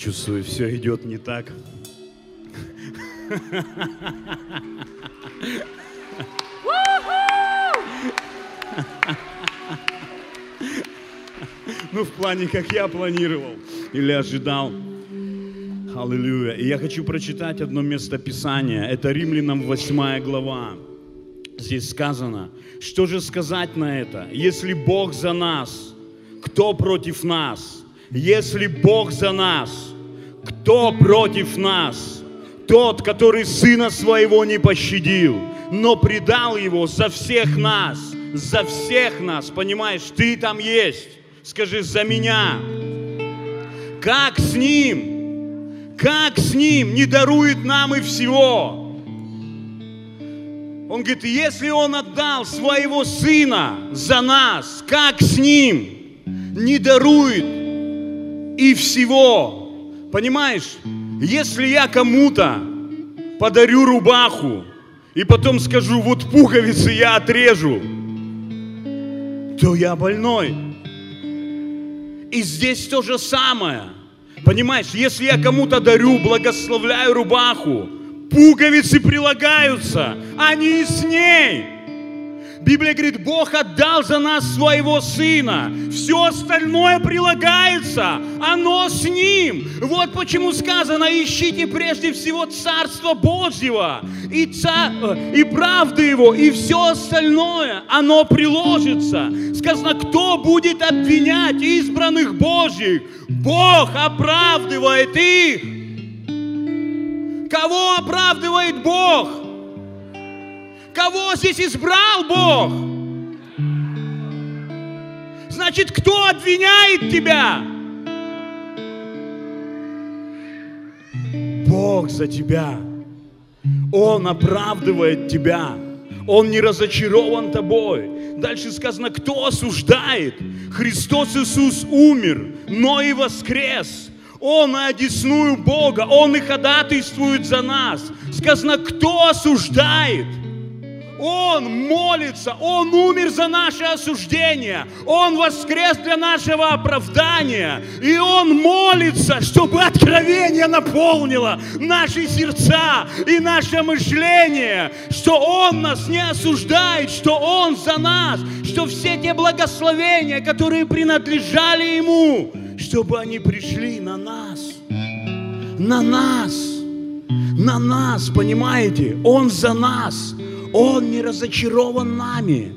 чувствую, все идет не так. Ну, в плане, как я планировал или ожидал. Аллилуйя. И я хочу прочитать одно место Писания. Это Римлянам 8 глава. Здесь сказано, что же сказать на это? Если Бог за нас, кто против нас? Если Бог за нас, кто против нас? Тот, который Сына Своего не пощадил, но предал Его за всех нас, за всех нас, понимаешь, ты там есть. Скажи, за меня. Как с Ним? Как с Ним не дарует нам и всего? Он говорит, если Он отдал своего Сына за нас, как с Ним не дарует и всего? Понимаешь, если я кому-то подарю рубаху, и потом скажу, вот пуговицы я отрежу, то я больной. И здесь то же самое. Понимаешь, если я кому-то дарю, благословляю рубаху, пуговицы прилагаются, они с ней. Библия говорит, Бог отдал за нас своего Сына. Все остальное прилагается, оно с Ним. Вот почему сказано, ищите прежде всего Царство Божьего и, ца... Э, и правды Его, и все остальное, оно приложится. Сказано, кто будет обвинять избранных Божьих? Бог оправдывает их. Кого оправдывает Бог? Кого здесь избрал Бог? Значит, кто обвиняет тебя? Бог за тебя. Он оправдывает тебя. Он не разочарован тобой. Дальше сказано, кто осуждает? Христос Иисус умер, но и воскрес. Он одесную Бога, Он и ходатайствует за нас. Сказано, кто осуждает? Он молится, Он умер за наше осуждение, Он воскрес для нашего оправдания, и Он молится, чтобы откровение наполнило наши сердца и наше мышление, что Он нас не осуждает, что Он за нас, что все те благословения, которые принадлежали Ему, чтобы они пришли на нас, на нас, на нас, понимаете? Он за нас. Он не разочарован нами.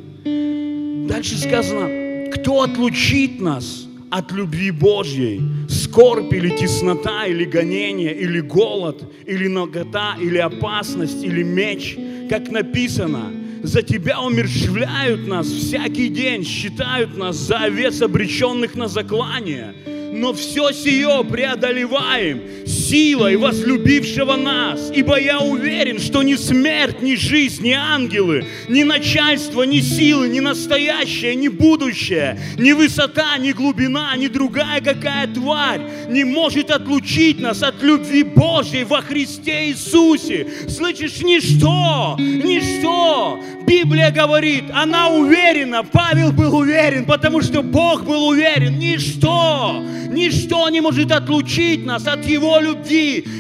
Дальше сказано, кто отлучит нас от любви Божьей? Скорбь или теснота, или гонение, или голод, или нагота, или опасность, или меч, как написано, за тебя умерщвляют нас всякий день, считают нас за овец, обреченных на заклание но все сие преодолеваем силой возлюбившего нас. Ибо я уверен, что ни смерть, ни жизнь, ни ангелы, ни начальство, ни силы, ни настоящее, ни будущее, ни высота, ни глубина, ни другая какая тварь не может отлучить нас от любви Божьей во Христе Иисусе. Слышишь, ничто, ничто. Библия говорит, она уверена, Павел был уверен, потому что Бог был уверен, ничто Ничто не может отлучить нас от Его любви.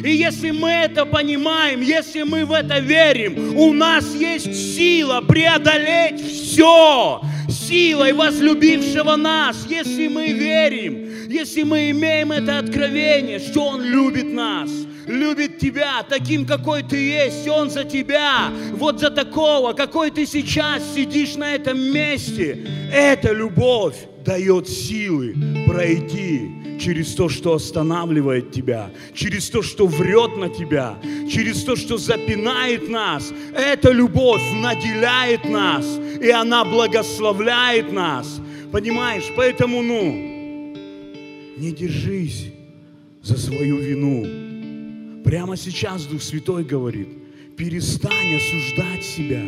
И если мы это понимаем, если мы в это верим, у нас есть сила преодолеть все силой возлюбившего нас, если мы верим, если мы имеем это откровение, что Он любит нас, любит тебя таким, какой ты есть, Он за тебя, вот за такого, какой ты сейчас сидишь на этом месте. Эта любовь дает силы пройти через то, что останавливает тебя, через то, что врет на тебя, через то, что запинает нас. Эта любовь наделяет нас, и она благословляет нас. Понимаешь? Поэтому, ну, не держись за свою вину. Прямо сейчас Дух Святой говорит, перестань осуждать себя,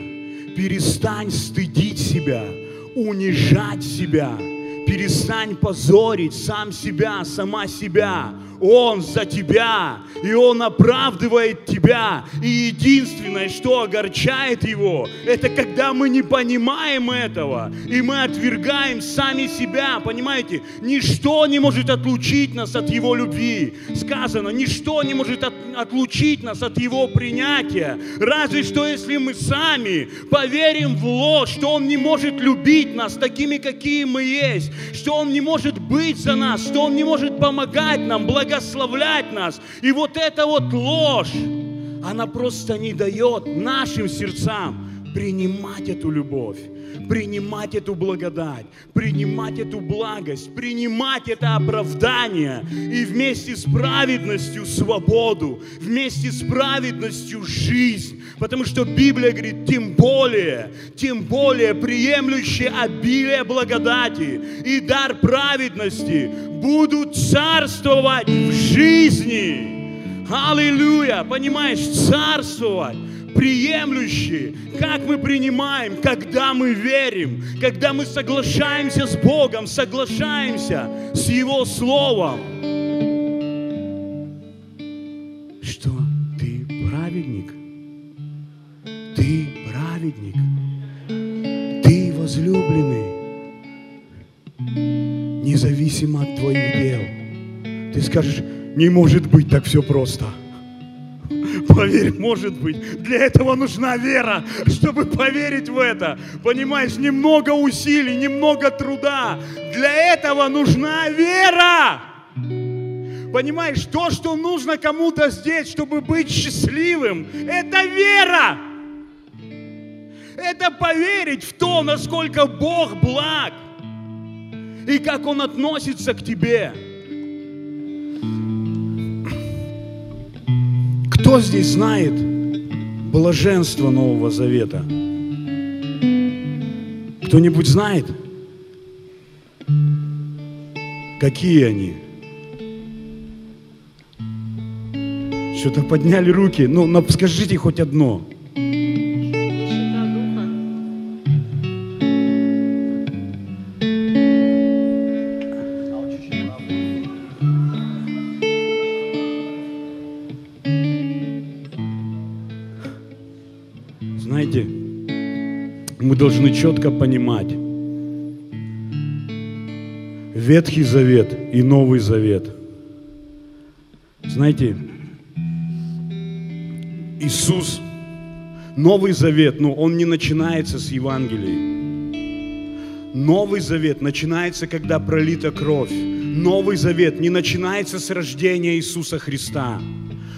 перестань стыдить себя, унижать себя – Перестань позорить сам себя, сама себя. Он за тебя, и Он оправдывает тебя. И единственное, что огорчает Его, это когда мы не понимаем этого, и мы отвергаем сами себя, понимаете? Ничто не может отлучить нас от Его любви. Сказано, ничто не может от, отлучить нас от Его принятия. Разве что, если мы сами поверим в ложь, что Он не может любить нас такими, какие мы есть, что Он не может быть за нас, что Он не может помогать нам, благословлять нас. И вот эта вот ложь, она просто не дает нашим сердцам принимать эту любовь принимать эту благодать, принимать эту благость, принимать это оправдание и вместе с праведностью свободу, вместе с праведностью жизнь. Потому что Библия говорит, тем более, тем более приемлющие обилие благодати и дар праведности будут царствовать в жизни. Аллилуйя! Понимаешь, царствовать приемлющие, как мы принимаем, когда мы верим, когда мы соглашаемся с Богом, соглашаемся с Его Словом. Что ты праведник? Ты праведник. Ты возлюбленный. Независимо от твоих дел. Ты скажешь, не может быть так все просто. Поверь, может быть, для этого нужна вера, чтобы поверить в это. Понимаешь, немного усилий, немного труда. Для этого нужна вера. Понимаешь, то, что нужно кому-то здесь, чтобы быть счастливым, это вера. Это поверить в то, насколько Бог благ и как Он относится к тебе. Кто здесь знает блаженство Нового Завета? Кто-нибудь знает? Какие они? Что-то подняли руки. Ну, скажите хоть одно. Должны четко понимать, Ветхий Завет и Новый Завет. Знаете, Иисус, Новый Завет, но ну, он не начинается с Евангелия. Новый Завет начинается, когда пролита кровь. Новый Завет не начинается с рождения Иисуса Христа.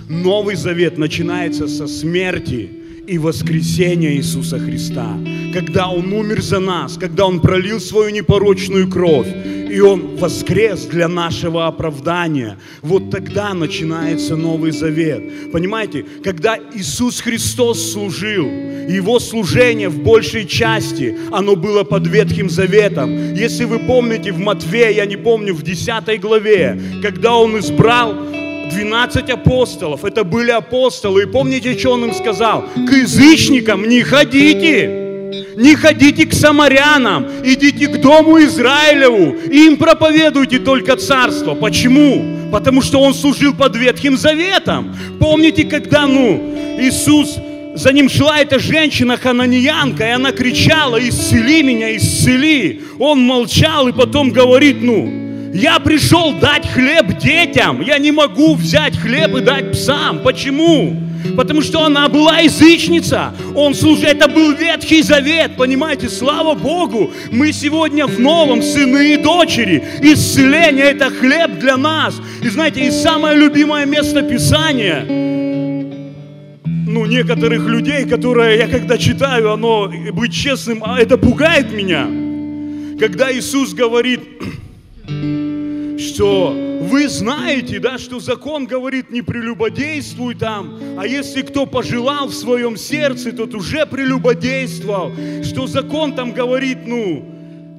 Новый Завет начинается со смерти и воскресения Иисуса Христа когда Он умер за нас, когда Он пролил свою непорочную кровь, и Он воскрес для нашего оправдания. Вот тогда начинается Новый Завет. Понимаете, когда Иисус Христос служил, Его служение в большей части, оно было под Ветхим Заветом. Если вы помните в Матфея, я не помню, в 10 главе, когда Он избрал 12 апостолов, это были апостолы, и помните, что Он им сказал? К язычникам не ходите, не ходите к самарянам, идите к дому Израилеву, и им проповедуйте только царство. Почему? Потому что он служил под Ветхим Заветом. Помните, когда, ну, Иисус, за ним шла эта женщина хананьянка, и она кричала, исцели меня, исцели. Он молчал и потом говорит, ну, я пришел дать хлеб детям, я не могу взять хлеб и дать псам. Почему? Потому что она была язычница. Он служил, это был Ветхий Завет, понимаете, слава Богу. Мы сегодня в новом, сыны и дочери. Исцеление – это хлеб для нас. И знаете, и самое любимое место Писания, ну, некоторых людей, которые я когда читаю, оно, быть честным, а это пугает меня. Когда Иисус говорит, что вы знаете, да, что закон говорит не прелюбодействуй там, а если кто пожелал в своем сердце, тот уже прелюбодействовал, что закон там говорит, ну,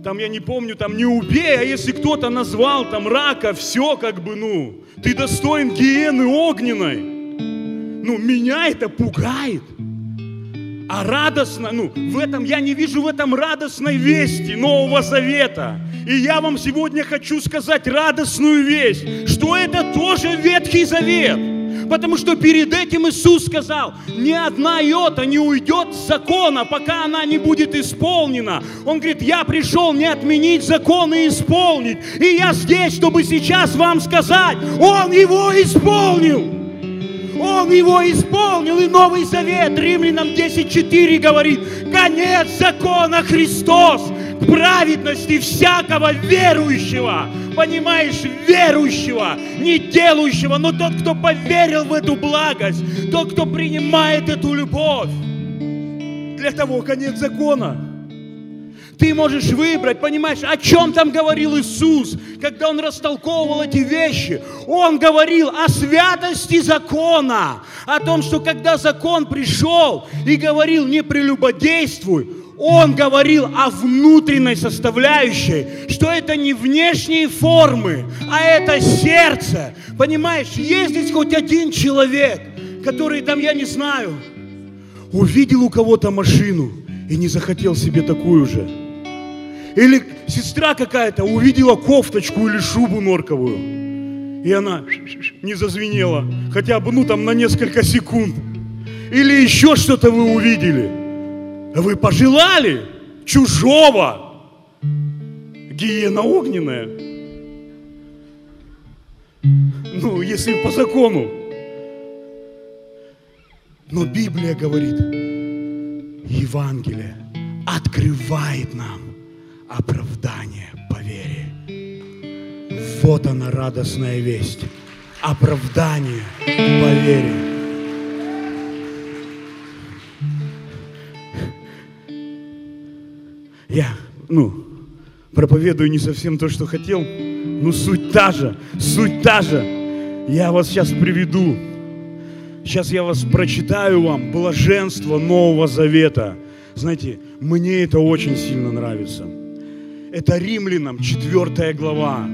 там я не помню, там не убей, а если кто-то назвал там рака, все как бы, ну, ты достоин гиены огненной. Ну, меня это пугает. А радостно, ну, в этом, я не вижу в этом радостной вести Нового Завета. И я вам сегодня хочу сказать радостную весть, что это тоже Ветхий Завет. Потому что перед этим Иисус сказал, ни одна йота не уйдет с закона, пока она не будет исполнена. Он говорит, я пришел не отменить закон и исполнить. И я здесь, чтобы сейчас вам сказать, Он его исполнил. Он его исполнил, и Новый Завет, Римлянам 10.4 говорит, конец закона Христос к праведности всякого верующего. Понимаешь, верующего, не делающего, но тот, кто поверил в эту благость, тот, кто принимает эту любовь. Для того конец закона. Ты можешь выбрать, понимаешь, о чем там говорил Иисус, когда Он растолковывал эти вещи. Он говорил о святости закона, о том, что когда закон пришел и говорил не прелюбодействуй, он говорил о внутренней составляющей, что это не внешние формы, а это сердце. Понимаешь, есть здесь хоть один человек, который там, я не знаю, увидел у кого-то машину и не захотел себе такую же. Или сестра какая-то увидела кофточку или шубу норковую, и она не зазвенела, хотя бы, ну, там, на несколько секунд. Или еще что-то вы увидели. Вы пожелали чужого. Гиена огненная. Ну, если по закону. Но Библия говорит, Евангелие открывает нам оправдание по вере. Вот она радостная весть. Оправдание по вере. Я, ну, проповедую не совсем то, что хотел, но суть та же, суть та же. Я вас сейчас приведу. Сейчас я вас прочитаю вам блаженство Нового Завета. Знаете, мне это очень сильно нравится. Это Римлянам, 4 глава.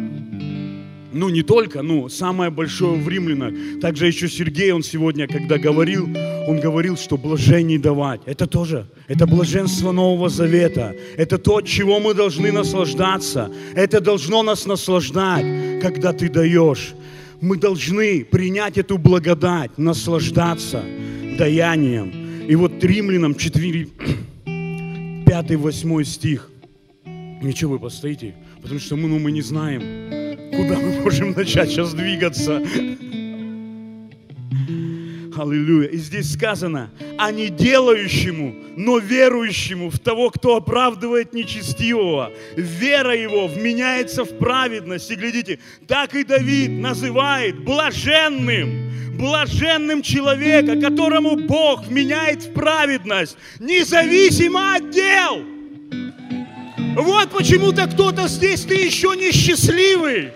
Ну, не только, ну, самое большое в римлянах. Также еще Сергей, он сегодня, когда говорил, он говорил, что блажений давать. Это тоже, это блаженство Нового Завета. Это то, чего мы должны наслаждаться. Это должно нас наслаждать, когда ты даешь. Мы должны принять эту благодать, наслаждаться даянием. И вот Римлянам 4, 5-8 стих. Ничего, вы постоите, потому что мы, ну, мы не знаем, куда мы можем начать сейчас двигаться. Аллилуйя. И здесь сказано, а не делающему, но верующему в того, кто оправдывает нечестивого. Вера его вменяется в праведность. И глядите, так и Давид называет блаженным, блаженным человека, которому Бог вменяет в праведность, независимо от дел. Вот почему-то кто-то здесь, ты еще не счастливый.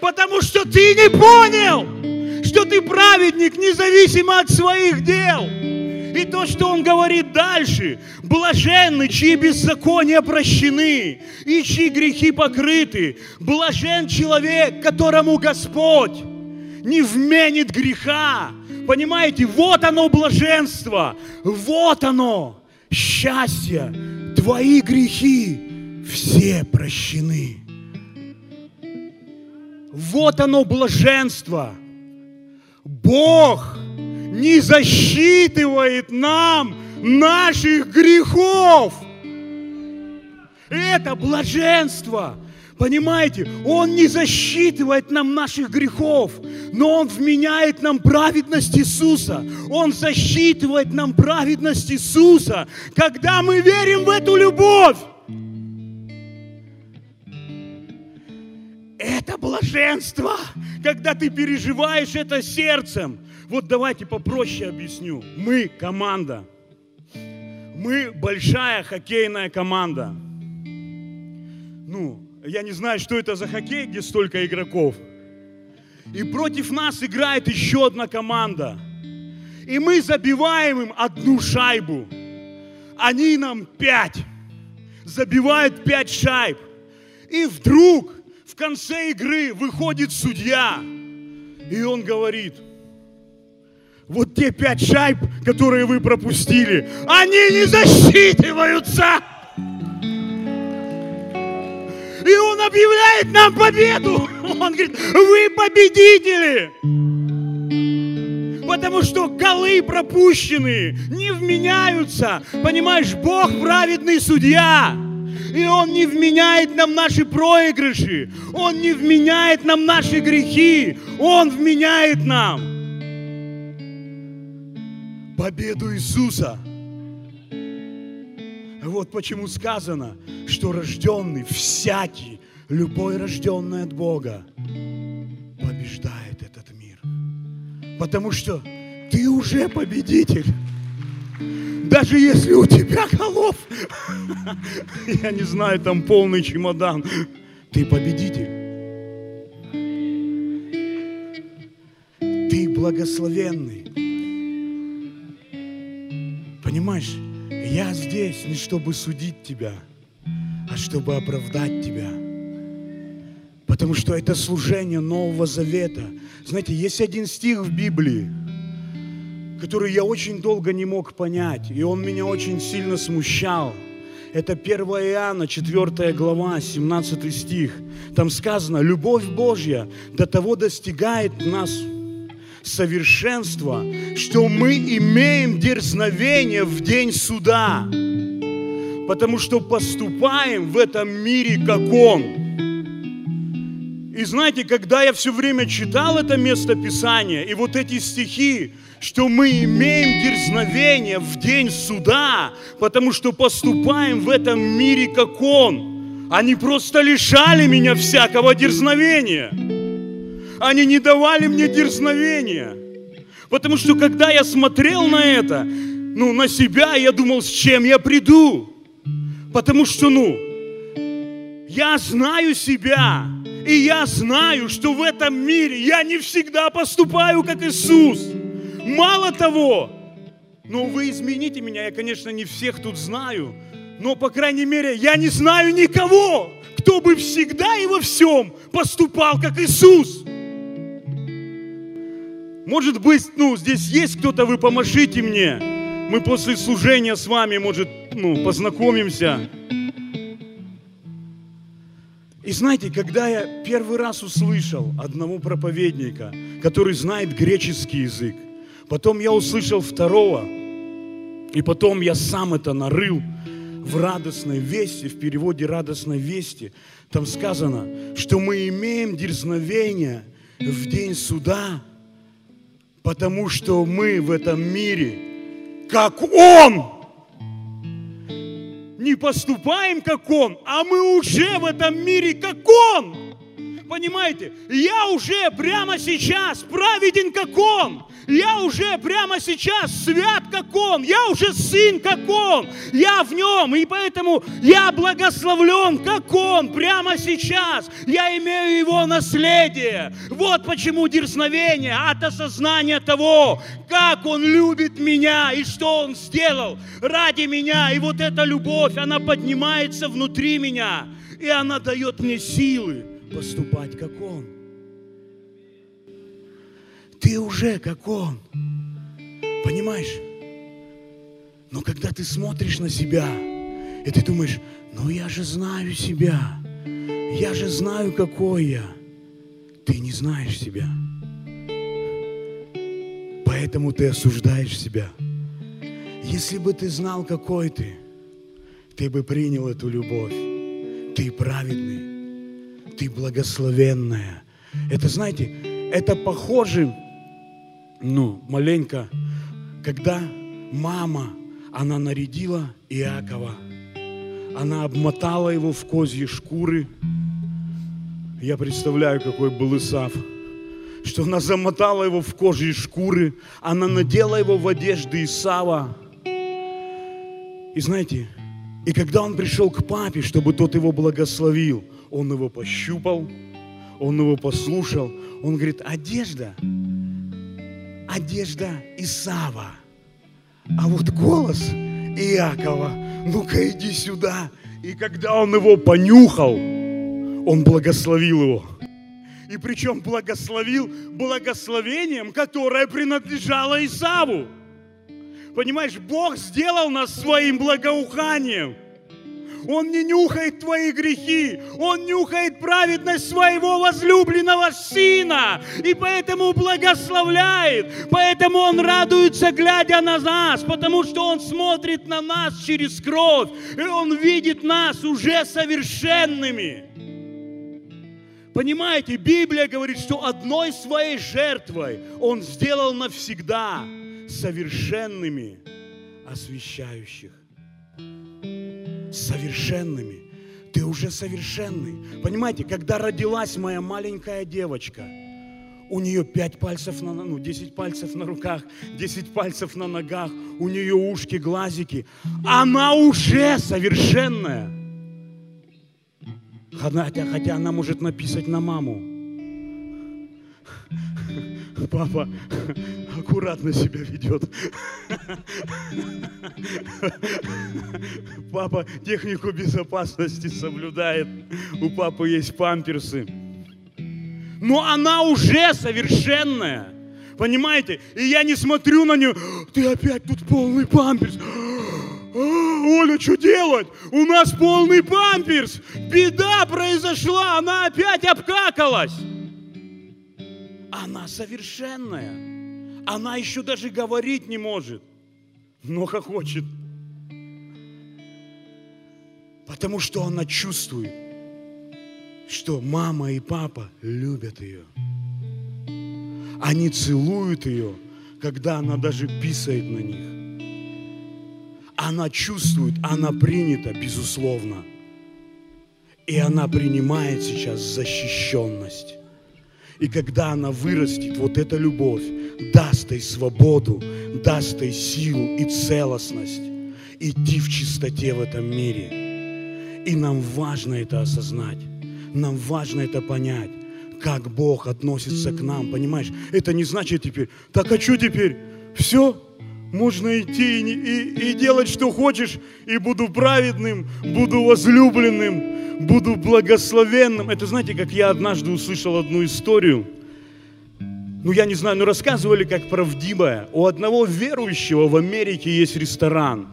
Потому что ты не понял, что ты праведник, независимо от своих дел. И то, что он говорит дальше, блаженны, чьи беззакония прощены, и чьи грехи покрыты. Блажен человек, которому Господь не вменит греха. Понимаете, вот оно блаженство, вот оно счастье, твои грехи все прощены. Вот оно блаженство. Бог не засчитывает нам наших грехов. Это блаженство. Понимаете, Он не засчитывает нам наших грехов, но Он вменяет нам праведность Иисуса. Он засчитывает нам праведность Иисуса, когда мы верим в эту любовь. Блаженство, когда ты переживаешь это сердцем. Вот давайте попроще объясню. Мы команда. Мы большая хоккейная команда. Ну, я не знаю, что это за хоккей, где столько игроков. И против нас играет еще одна команда. И мы забиваем им одну шайбу. Они нам пять. Забивают пять шайб. И вдруг в конце игры выходит судья, и он говорит, вот те пять шайб, которые вы пропустили, они не засчитываются. И он объявляет нам победу. Он говорит, вы победители. Потому что голы пропущенные не вменяются. Понимаешь, Бог праведный судья. И Он не вменяет нам наши проигрыши. Он не вменяет нам наши грехи. Он вменяет нам победу Иисуса. Вот почему сказано, что рожденный всякий, любой рожденный от Бога, побеждает этот мир. Потому что ты уже победитель. Даже если у тебя голов, я не знаю, там полный чемодан, ты победитель. Ты благословенный. Понимаешь, я здесь не чтобы судить тебя, а чтобы оправдать тебя. Потому что это служение Нового Завета. Знаете, есть один стих в Библии, который я очень долго не мог понять, и он меня очень сильно смущал. Это 1 Иоанна, 4 глава, 17 стих. Там сказано, любовь Божья до того достигает нас совершенства, что мы имеем дерзновение в день суда, потому что поступаем в этом мире, как Он. И знаете, когда я все время читал это место Писания и вот эти стихи, что мы имеем дерзновение в день суда, потому что поступаем в этом мире, как Он. Они просто лишали меня всякого дерзновения. Они не давали мне дерзновения. Потому что когда я смотрел на это, ну, на себя, я думал, с чем я приду. Потому что, ну, я знаю себя, и я знаю, что в этом мире я не всегда поступаю, как Иисус. Мало того, ну вы измените меня, я, конечно, не всех тут знаю, но, по крайней мере, я не знаю никого, кто бы всегда и во всем поступал, как Иисус. Может быть, ну, здесь есть кто-то, вы помашите мне. Мы после служения с вами, может, ну, познакомимся. И знаете, когда я первый раз услышал одного проповедника, который знает греческий язык, потом я услышал второго, и потом я сам это нарыл в радостной вести, в переводе радостной вести, там сказано, что мы имеем дерзновение в день суда, потому что мы в этом мире, как Он, не поступаем, как Он, а мы уже в этом мире, как Он. Понимаете? Я уже прямо сейчас праведен, как Он. Я уже прямо сейчас свят, как Он. Я уже сын, как Он. Я в Нем. И поэтому я благословлен, как Он. Прямо сейчас. Я имею Его наследие. Вот почему дерзновение от осознания того, как Он любит меня и что Он сделал ради меня. И вот эта любовь, она поднимается внутри меня. И она дает мне силы поступать, как Он. Ты уже как Он. Понимаешь? Но когда ты смотришь на себя, и ты думаешь, ну я же знаю себя, я же знаю, какой я. Ты не знаешь себя. Поэтому ты осуждаешь себя. Если бы ты знал, какой ты, ты бы принял эту любовь. Ты праведный, ты благословенная. Это, знаете, это похоже ну, маленько, когда мама, она нарядила Иакова, она обмотала его в козьи шкуры. Я представляю, какой был Исав, что она замотала его в кожи шкуры, она надела его в одежды Исава. И знаете, и когда он пришел к папе, чтобы тот его благословил, он его пощупал, он его послушал, он говорит, одежда одежда Исава, а вот голос Иакова, ну-ка иди сюда. И когда он его понюхал, он благословил его. И причем благословил благословением, которое принадлежало Исаву. Понимаешь, Бог сделал нас своим благоуханием. Он не нюхает твои грехи. Он нюхает праведность своего возлюбленного Сына. И поэтому благословляет. Поэтому Он радуется, глядя на нас. Потому что Он смотрит на нас через кровь. И Он видит нас уже совершенными. Понимаете, Библия говорит, что одной своей жертвой Он сделал навсегда совершенными освящающих. Совершенными. Ты уже совершенный. Понимаете, когда родилась моя маленькая девочка, у нее пять пальцев на, ну, десять пальцев на руках, десять пальцев на ногах, у нее ушки, глазики. Она уже совершенная. Хотя, хотя она может написать на маму. Папа аккуратно себя ведет. Папа технику безопасности соблюдает. У папы есть памперсы. Но она уже совершенная. Понимаете? И я не смотрю на нее. Ты опять тут полный памперс. «А, Оля, что делать? У нас полный памперс. Беда произошла, она опять обкакалась. Она совершенная. Она еще даже говорить не может, но хохочет. Потому что она чувствует, что мама и папа любят ее. Они целуют ее, когда она даже писает на них. Она чувствует, она принята, безусловно. И она принимает сейчас защищенность. И когда она вырастет, вот эта любовь даст ей свободу, даст ей силу и целостность идти в чистоте в этом мире. И нам важно это осознать. Нам важно это понять, как Бог относится к нам, понимаешь? Это не значит теперь, так а теперь? Все, можно идти и, и, и делать, что хочешь, и буду праведным, буду возлюбленным, буду благословенным. Это знаете, как я однажды услышал одну историю. Ну, я не знаю, но рассказывали как правдивая. У одного верующего в Америке есть ресторан.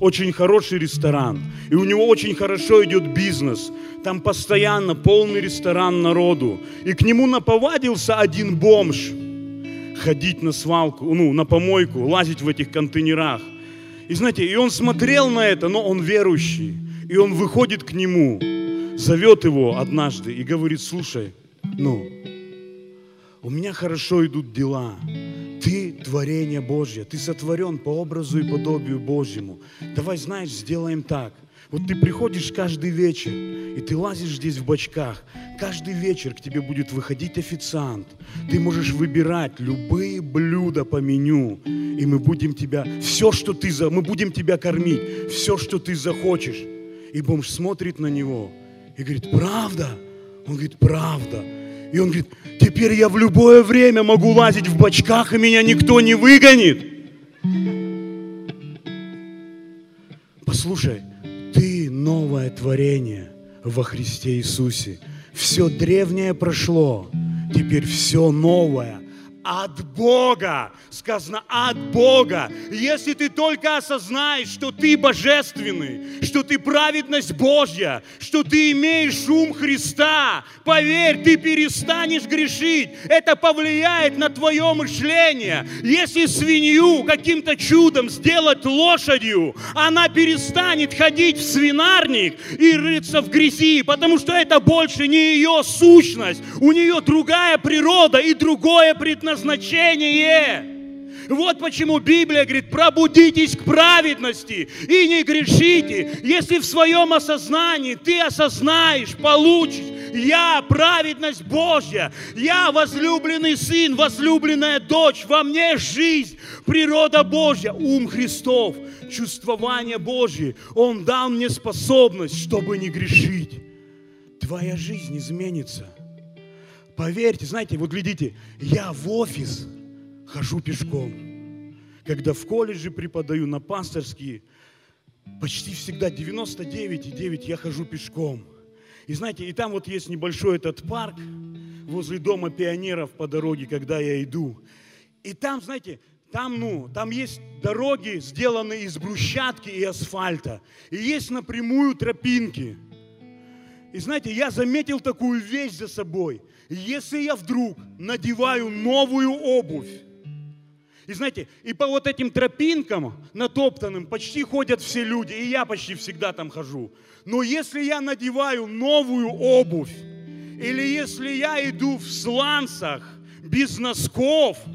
Очень хороший ресторан. И у него очень хорошо идет бизнес. Там постоянно полный ресторан народу. И к нему наповадился один бомж – ходить на свалку, ну, на помойку, лазить в этих контейнерах. И знаете, и он смотрел на это, но он верующий. И он выходит к нему, зовет его однажды и говорит, слушай, ну, у меня хорошо идут дела. Ты творение Божье, ты сотворен по образу и подобию Божьему. Давай, знаешь, сделаем так – вот ты приходишь каждый вечер, и ты лазишь здесь в бочках. Каждый вечер к тебе будет выходить официант. Ты можешь выбирать любые блюда по меню, и мы будем тебя, все, что ты, за, мы будем тебя кормить, все, что ты захочешь. И бомж смотрит на него и говорит, правда? Он говорит, правда. И он говорит, теперь я в любое время могу лазить в бочках, и меня никто не выгонит. Послушай, ты новое творение во Христе Иисусе. Все древнее прошло, теперь все новое от Бога. Сказано от Бога. Если ты только осознаешь, что ты божественный, что ты праведность Божья, что ты имеешь ум Христа, поверь, ты перестанешь грешить. Это повлияет на твое мышление. Если свинью каким-то чудом сделать лошадью, она перестанет ходить в свинарник и рыться в грязи, потому что это больше не ее сущность. У нее другая природа и другое предназначение предназначение. Вот почему Библия говорит, пробудитесь к праведности и не грешите. Если в своем осознании ты осознаешь, получишь, я праведность Божья, я возлюбленный сын, возлюбленная дочь, во мне жизнь, природа Божья, ум Христов, чувствование Божье. Он дал мне способность, чтобы не грешить. Твоя жизнь изменится – Поверьте, знаете, вот глядите, я в офис хожу пешком. Когда в колледже преподаю на пасторские, почти всегда 99,9 я хожу пешком. И знаете, и там вот есть небольшой этот парк возле дома пионеров по дороге, когда я иду. И там, знаете, там, ну, там есть дороги, сделанные из брусчатки и асфальта. И есть напрямую тропинки. И знаете, я заметил такую вещь за собой. Если я вдруг надеваю новую обувь, и знаете, и по вот этим тропинкам натоптанным почти ходят все люди, и я почти всегда там хожу. Но если я надеваю новую обувь, или если я иду в сланцах без носков –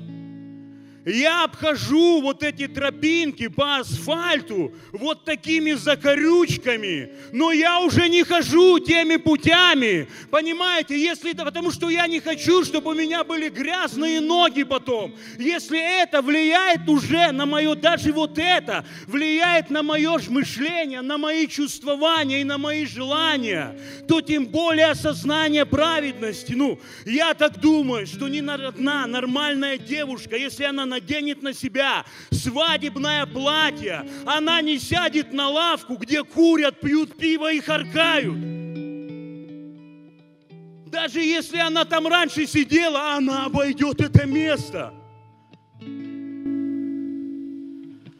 я обхожу вот эти тропинки по асфальту вот такими закорючками, но я уже не хожу теми путями, понимаете, если это потому, что я не хочу, чтобы у меня были грязные ноги потом. Если это влияет уже на мое, даже вот это влияет на мое мышление, на мои чувствования и на мои желания, то тем более осознание праведности. Ну, я так думаю, что ни одна нормальная девушка, если она наденет на себя свадебное платье, она не сядет на лавку, где курят, пьют пиво и харкают. Даже если она там раньше сидела, она обойдет это место.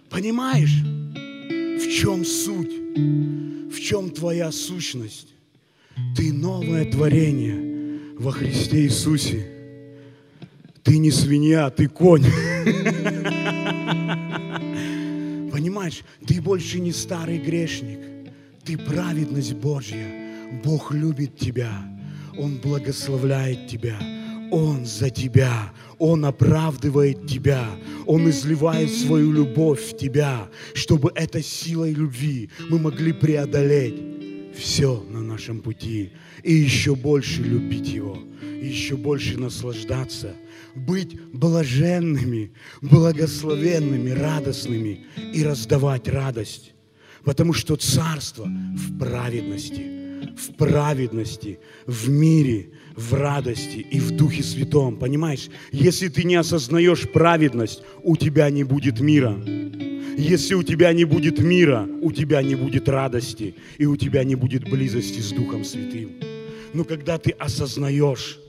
Понимаешь, в чем суть? В чем твоя сущность? Ты новое творение во Христе Иисусе. Ты не свинья, ты конь. Понимаешь, ты больше не старый грешник. Ты праведность Божья. Бог любит тебя. Он благословляет тебя. Он за тебя. Он оправдывает тебя. Он изливает свою любовь в тебя, чтобы этой силой любви мы могли преодолеть все на нашем пути и еще больше любить Его, и еще больше наслаждаться – быть блаженными, благословенными, радостными и раздавать радость. Потому что царство в праведности, в праведности, в мире, в радости и в Духе Святом. Понимаешь, если ты не осознаешь праведность, у тебя не будет мира. Если у тебя не будет мира, у тебя не будет радости, и у тебя не будет близости с Духом Святым. Но когда ты осознаешь,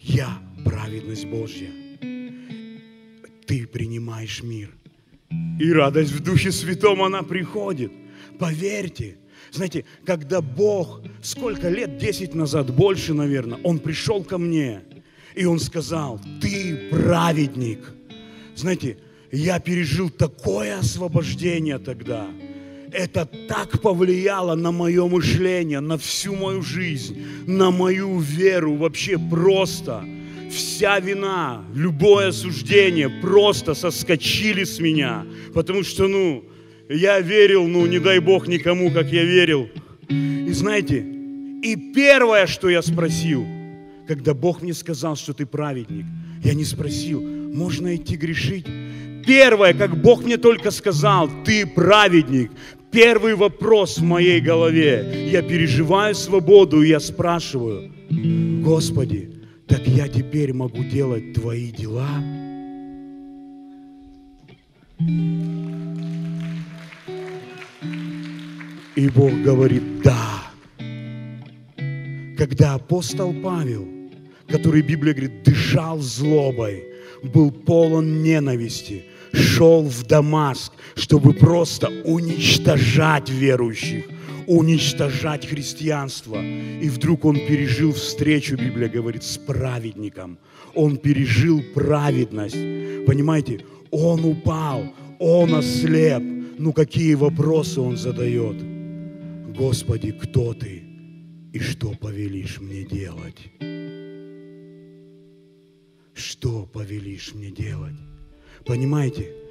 я праведность Божья. Ты принимаешь мир. И радость в Духе Святом, она приходит. Поверьте, знаете, когда Бог, сколько лет, 10 назад, больше, наверное, Он пришел ко мне, и Он сказал, ты праведник. Знаете, я пережил такое освобождение тогда. Это так повлияло на мое мышление, на всю мою жизнь, на мою веру вообще просто – вся вина, любое осуждение просто соскочили с меня, потому что, ну, я верил, ну, не дай Бог никому, как я верил. И знаете, и первое, что я спросил, когда Бог мне сказал, что ты праведник, я не спросил, можно идти грешить? Первое, как Бог мне только сказал, ты праведник. Первый вопрос в моей голове. Я переживаю свободу, и я спрашиваю, Господи, так я теперь могу делать твои дела. И Бог говорит, да. Когда апостол Павел, который Библия говорит, дышал злобой, был полон ненависти, шел в Дамаск, чтобы просто уничтожать верующих, уничтожать христианство. И вдруг он пережил встречу, Библия говорит, с праведником. Он пережил праведность. Понимаете, он упал, он ослеп. Ну какие вопросы он задает? Господи, кто ты и что повелишь мне делать? Что повелишь мне делать? Понимаете?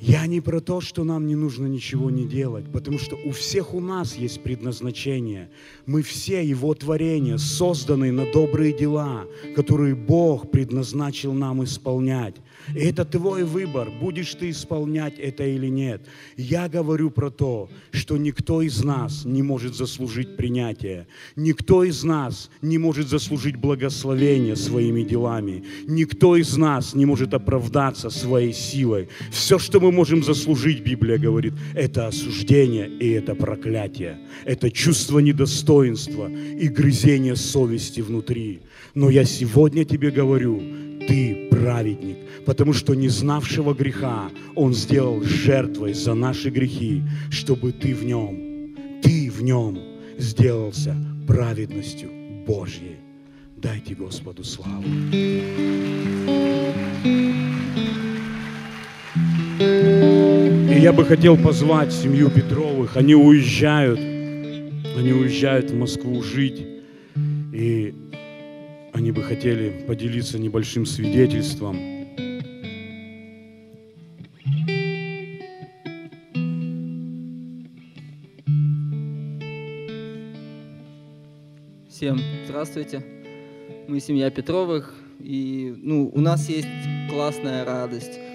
Я не про то, что нам не нужно ничего не делать, потому что у всех у нас есть предназначение. Мы все Его творения, созданные на добрые дела, которые Бог предназначил нам исполнять. И это твой выбор, будешь ты исполнять это или нет. Я говорю про то, что никто из нас не может заслужить принятие. Никто из нас не может заслужить благословение своими делами. Никто из нас не может оправдаться своей силой. Все, что мы можем заслужить, Библия говорит, это осуждение и это проклятие. Это чувство недостоинства и грызение совести внутри. Но я сегодня тебе говорю, ты праведник, потому что не знавшего греха Он сделал жертвой за наши грехи, чтобы ты в нем, ты в нем сделался праведностью Божьей. Дайте Господу славу. Я бы хотел позвать семью Петровых. Они уезжают, они уезжают в Москву жить. И они бы хотели поделиться небольшим свидетельством. Всем здравствуйте. Мы семья Петровых, и ну, у нас есть классная радость.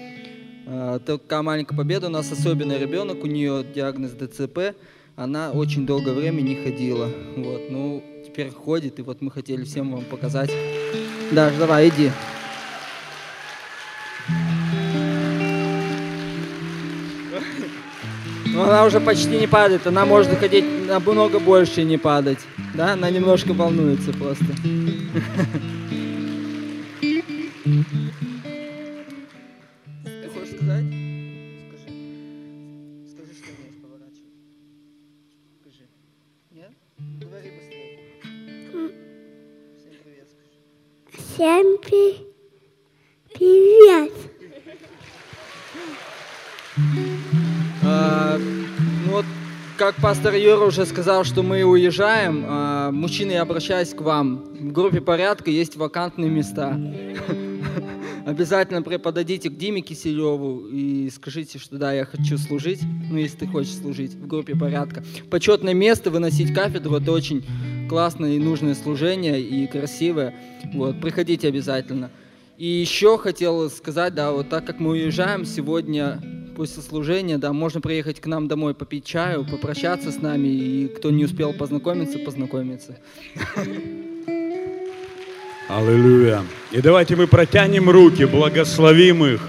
А, такая маленькая победа, у нас особенный ребенок, у нее диагноз ДЦП, она очень долгое время не ходила. Вот, ну, теперь ходит, и вот мы хотели всем вам показать. Да, давай, иди. Но ну, она уже почти не падает, она может ходить намного больше и не падать. Да, она немножко волнуется просто. Всем привет. А, ну вот, как пастор Юра уже сказал, что мы уезжаем, а, мужчины, я обращаюсь к вам. В группе порядка есть вакантные места. Обязательно подойдите к Диме Киселеву и скажите, что да, я хочу служить, ну, если ты хочешь служить в группе порядка. Почетное место, выносить кафедру, это очень классное и нужное служение, и красивое. Вот, приходите обязательно. И еще хотел сказать, да, вот так как мы уезжаем сегодня после служения, да, можно приехать к нам домой попить чаю, попрощаться с нами, и кто не успел познакомиться, познакомиться. Аллилуйя. И давайте мы протянем руки, благословим их.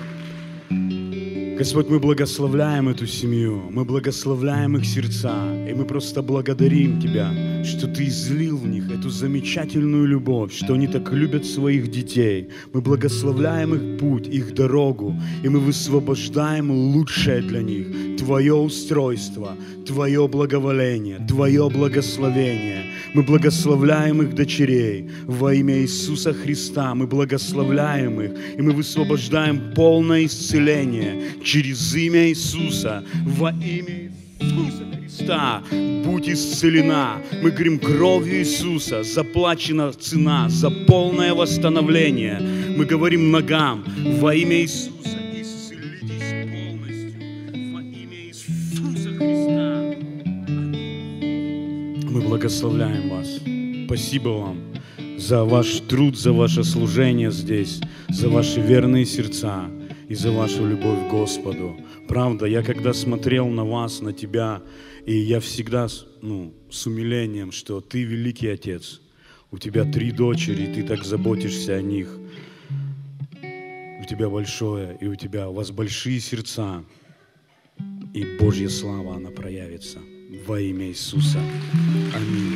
Господь, мы благословляем эту семью, мы благословляем их сердца, и мы просто благодарим Тебя, что Ты излил в них эту замечательную любовь, что они так любят своих детей. Мы благословляем их путь, их дорогу, и мы высвобождаем лучшее для них, Твое устройство, Твое благоволение, Твое благословение. Мы благословляем их дочерей во имя Иисуса Христа. Мы благословляем их, и мы высвобождаем полное исцеление через имя Иисуса, во имя Иисуса Христа, будь исцелена. Мы говорим, кровью Иисуса заплачена цена за полное восстановление. Мы говорим ногам во имя Иисуса. Мы благословляем вас. Спасибо вам за ваш труд, за ваше служение здесь, за ваши верные сердца и за вашу любовь к Господу. Правда, я когда смотрел на вас, на тебя, и я всегда ну, с умилением, что ты великий отец. У тебя три дочери, ты так заботишься о них. У тебя большое, и у тебя, у вас большие сердца. И Божья слава, она проявится во имя Иисуса. Аминь.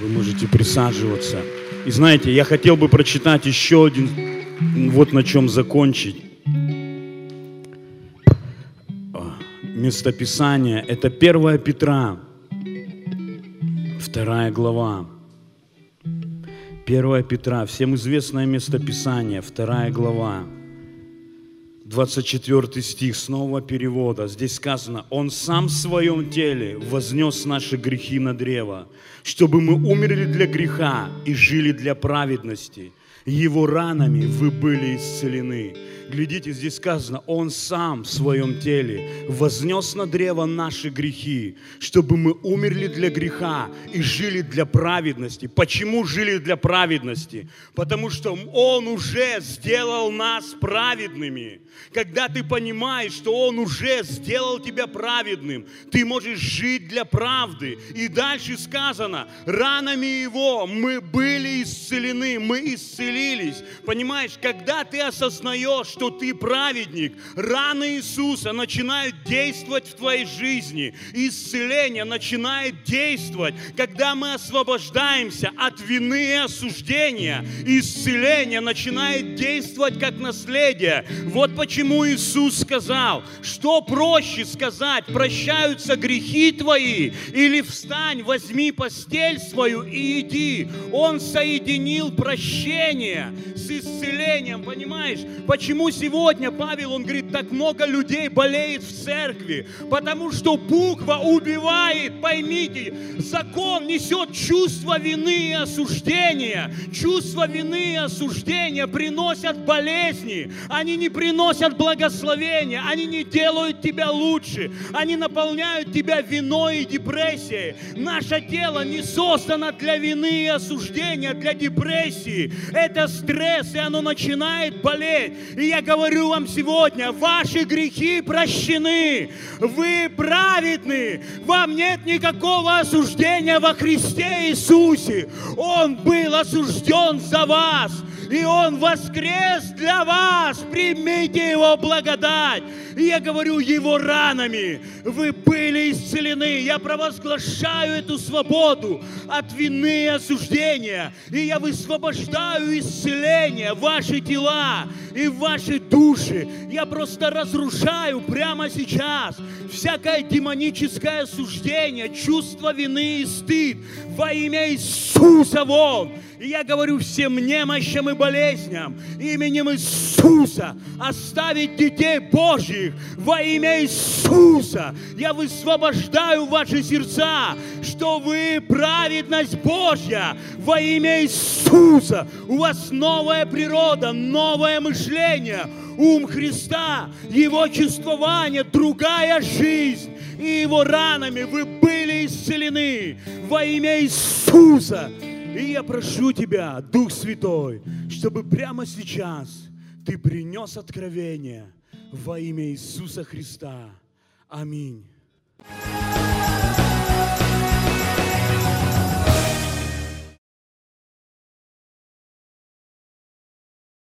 Вы можете присаживаться. И знаете, я хотел бы прочитать еще один вот на чем закончить. А, местописание – это 1 Петра, 2 глава. 1 Петра, всем известное местописание, 2 глава. 24 стих снова перевода. Здесь сказано, Он сам в своем теле вознес наши грехи на древо, чтобы мы умерли для греха и жили для праведности – его ранами вы были исцелены. Глядите, здесь сказано, Он сам в своем теле вознес на древо наши грехи, чтобы мы умерли для греха и жили для праведности. Почему жили для праведности? Потому что Он уже сделал нас праведными. Когда ты понимаешь, что Он уже сделал тебя праведным, ты можешь жить для правды. И дальше сказано, ранами Его мы были исцелены, мы исцелены исцелились. Понимаешь, когда ты осознаешь, что ты праведник, раны Иисуса начинают действовать в твоей жизни. Исцеление начинает действовать, когда мы освобождаемся от вины и осуждения. Исцеление начинает действовать как наследие. Вот почему Иисус сказал, что проще сказать, прощаются грехи твои, или встань, возьми постель свою и иди. Он соединил прощение с исцелением, понимаешь? Почему сегодня, Павел, он говорит, так много людей болеет в церкви? Потому что буква убивает, поймите, закон несет чувство вины и осуждения. Чувство вины и осуждения приносят болезни, они не приносят благословения, они не делают тебя лучше, они наполняют тебя виной и депрессией. Наше тело не создано для вины и осуждения, для депрессии. Это стресс, и оно начинает болеть. И я говорю вам сегодня, ваши грехи прощены. Вы праведны. Вам нет никакого осуждения во Христе Иисусе. Он был осужден за вас и Он воскрес для вас. Примите Его благодать. И я говорю, Его ранами вы были исцелены. Я провозглашаю эту свободу от вины и осуждения. И я высвобождаю исцеление ваши тела и ваши души. Я просто разрушаю прямо сейчас всякое демоническое осуждение, чувство вины и стыд во имя Иисуса вон. И я говорю всем немощам и болезням именем Иисуса оставить детей Божьих во имя Иисуса. Я высвобождаю ваши сердца, что вы праведность Божья во имя Иисуса. У вас новая природа, новое мышление, ум Христа, Его чувствование, другая жизнь. И Его ранами вы были исцелены во имя Иисуса. И я прошу Тебя, Дух Святой, чтобы прямо сейчас Ты принес откровение во имя Иисуса Христа. Аминь.